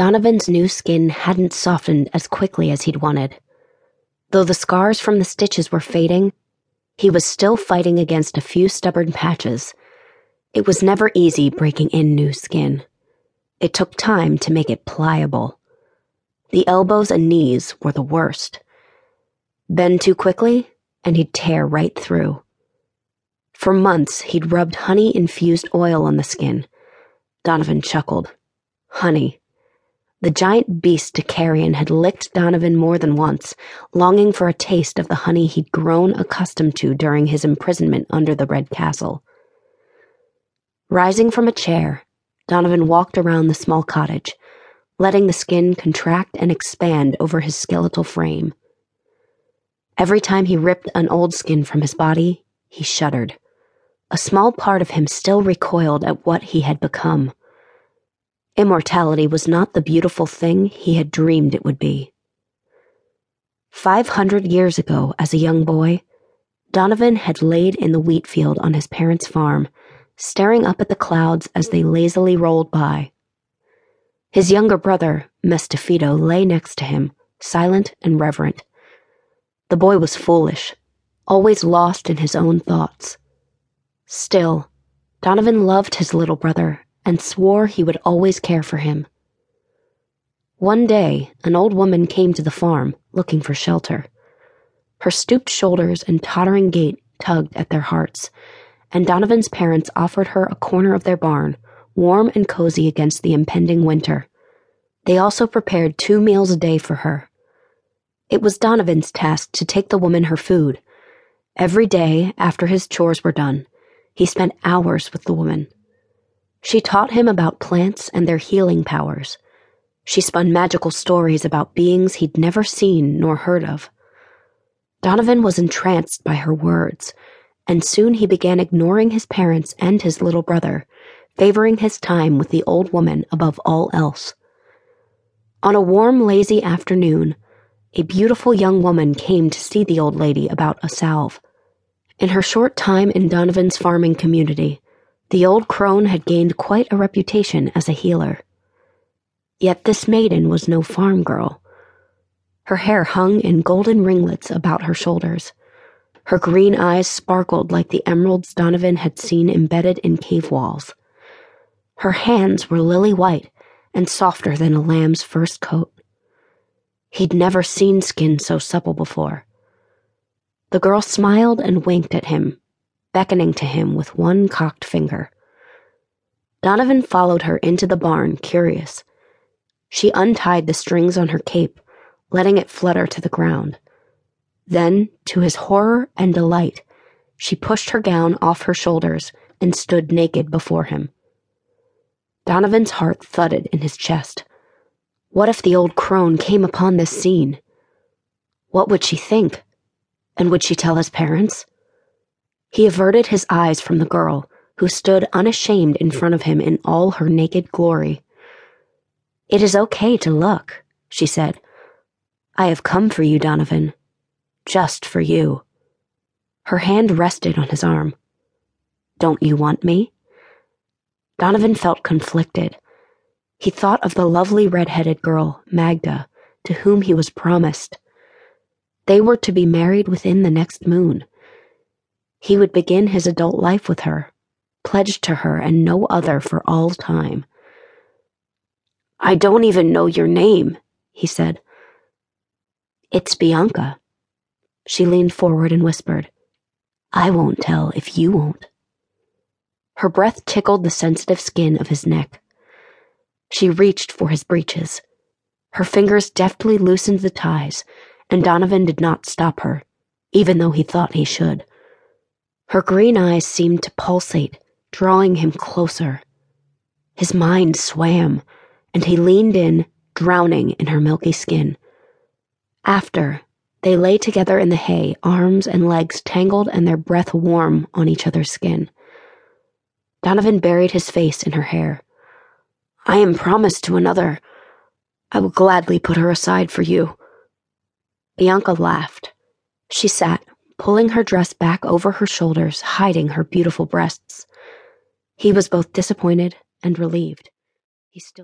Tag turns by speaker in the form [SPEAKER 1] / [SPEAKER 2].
[SPEAKER 1] Donovan's new skin hadn't softened as quickly as he'd wanted. Though the scars from the stitches were fading, he was still fighting against a few stubborn patches. It was never easy breaking in new skin. It took time to make it pliable. The elbows and knees were the worst. Bend too quickly, and he'd tear right through. For months, he'd rubbed honey infused oil on the skin. Donovan chuckled. Honey. The giant beast Dakarian had licked Donovan more than once, longing for a taste of the honey he'd grown accustomed to during his imprisonment under the Red Castle. Rising from a chair, Donovan walked around the small cottage, letting the skin contract and expand over his skeletal frame. Every time he ripped an old skin from his body, he shuddered. A small part of him still recoiled at what he had become. Immortality was not the beautiful thing he had dreamed it would be. Five hundred years ago, as a young boy, Donovan had laid in the wheat field on his parents' farm, staring up at the clouds as they lazily rolled by. His younger brother, Mestafito, lay next to him, silent and reverent. The boy was foolish, always lost in his own thoughts. Still, Donovan loved his little brother and swore he would always care for him. One day, an old woman came to the farm, looking for shelter. Her stooped shoulders and tottering gait tugged at their hearts, and Donovan's parents offered her a corner of their barn, warm and cozy against the impending winter. They also prepared two meals a day for her. It was Donovan's task to take the woman her food. Every day, after his chores were done, he spent hours with the woman. She taught him about plants and their healing powers. She spun magical stories about beings he'd never seen nor heard of. Donovan was entranced by her words, and soon he began ignoring his parents and his little brother, favoring his time with the old woman above all else. On a warm, lazy afternoon, a beautiful young woman came to see the old lady about a salve. In her short time in Donovan's farming community, the old crone had gained quite a reputation as a healer. Yet this maiden was no farm girl. Her hair hung in golden ringlets about her shoulders. Her green eyes sparkled like the emeralds Donovan had seen embedded in cave walls. Her hands were lily white and softer than a lamb's first coat. He'd never seen skin so supple before. The girl smiled and winked at him, beckoning to him with one cocked finger. Donovan followed her into the barn, curious. She untied the strings on her cape, letting it flutter to the ground. Then, to his horror and delight, she pushed her gown off her shoulders and stood naked before him. Donovan's heart thudded in his chest. What if the old crone came upon this scene? What would she think? And would she tell his parents? He averted his eyes from the girl, who stood unashamed in front of him in all her naked glory. It is okay to look, she said. I have come for you, Donovan. Just for you. Her hand rested on his arm. Don't you want me? Donovan felt conflicted. He thought of the lovely red-headed girl, Magda, to whom he was promised. They were to be married within the next moon. He would begin his adult life with her, pledged to her and no other for all time. I don't even know your name, he said. It's Bianca. She leaned forward and whispered, I won't tell if you won't. Her breath tickled the sensitive skin of his neck. She reached for his breeches. Her fingers deftly loosened the ties and Donovan did not stop her, even though he thought he should. Her green eyes seemed to pulsate, drawing him closer. His mind swam, and he leaned in, drowning in her milky skin. After, they lay together in the hay, arms and legs tangled and their breath warm on each other's skin. Donovan buried his face in her hair. I am promised to another. I will gladly put her aside for you. Bianca laughed. She sat, pulling her dress back over her shoulders, hiding her beautiful breasts. He was both disappointed and relieved. He still